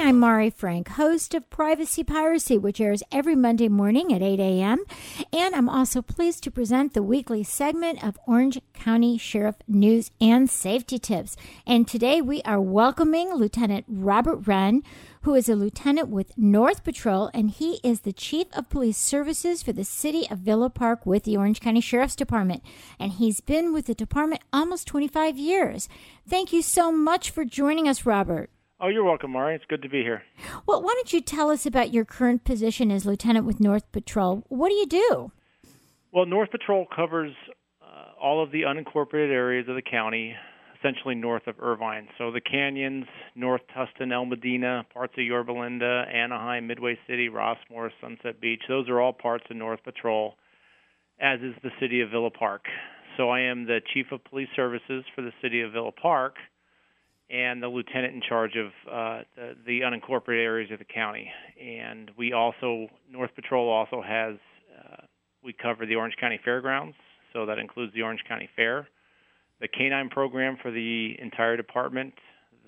I'm Mari Frank, host of Privacy Piracy, which airs every Monday morning at 8 a.m. And I'm also pleased to present the weekly segment of Orange County Sheriff News and Safety Tips. And today we are welcoming Lieutenant Robert Wren, who is a lieutenant with North Patrol, and he is the Chief of Police Services for the City of Villa Park with the Orange County Sheriff's Department. And he's been with the department almost 25 years. Thank you so much for joining us, Robert. Oh, you're welcome, Mari. It's good to be here. Well, why don't you tell us about your current position as lieutenant with North Patrol? What do you do? Well, North Patrol covers uh, all of the unincorporated areas of the county, essentially north of Irvine. So the canyons, North Tustin, El Modena, parts of Yorba Linda, Anaheim, Midway City, Rossmoor, Sunset Beach, those are all parts of North Patrol, as is the city of Villa Park. So I am the Chief of Police Services for the city of Villa Park and the lieutenant in charge of uh, the, the unincorporated areas of the county. And we also, North Patrol also has, uh, we cover the Orange County Fairgrounds, so that includes the Orange County Fair the canine program for the entire department,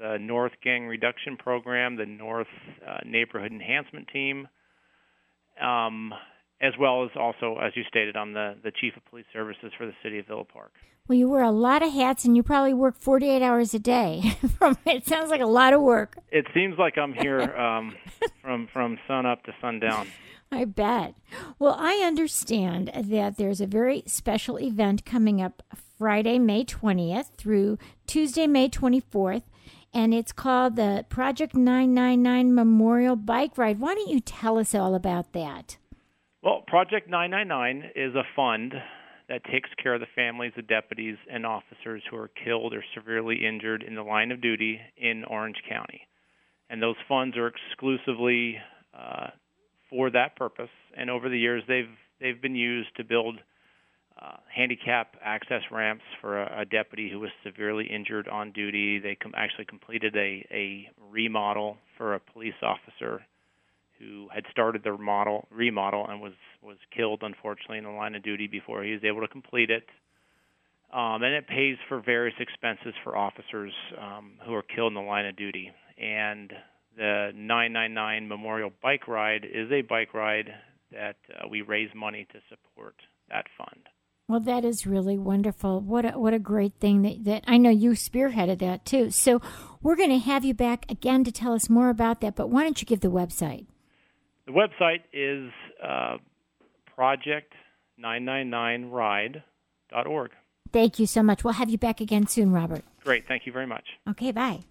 the North Gang Reduction Program, the North uh, Neighborhood Enhancement Team, um, as well as also, as you stated, I'm the, the Chief of Police Services for the City of Villa Park. Well, you wear a lot of hats, and you probably work 48 hours a day. it sounds like a lot of work. It seems like I'm here um, from from sun up to sundown. I bet. Well, I understand that there's a very special event coming up Friday, May 20th through Tuesday, May 24th, and it's called the Project 999 Memorial Bike Ride. Why don't you tell us all about that? Project 999 is a fund that takes care of the families of deputies and officers who are killed or severely injured in the line of duty in Orange County. And those funds are exclusively uh, for that purpose. And over the years, they've they've been used to build uh, handicap access ramps for a, a deputy who was severely injured on duty. They com- actually completed a, a remodel for a police officer who had started the remodel remodel and was was killed unfortunately in the line of duty before he was able to complete it. Um, and it pays for various expenses for officers um, who are killed in the line of duty. And the 999 Memorial Bike Ride is a bike ride that uh, we raise money to support that fund. Well, that is really wonderful. What a, what a great thing that, that I know you spearheaded that too. So we're going to have you back again to tell us more about that. But why don't you give the website? The website is uh, project999ride.org. Thank you so much. We'll have you back again soon, Robert. Great. Thank you very much. Okay, bye.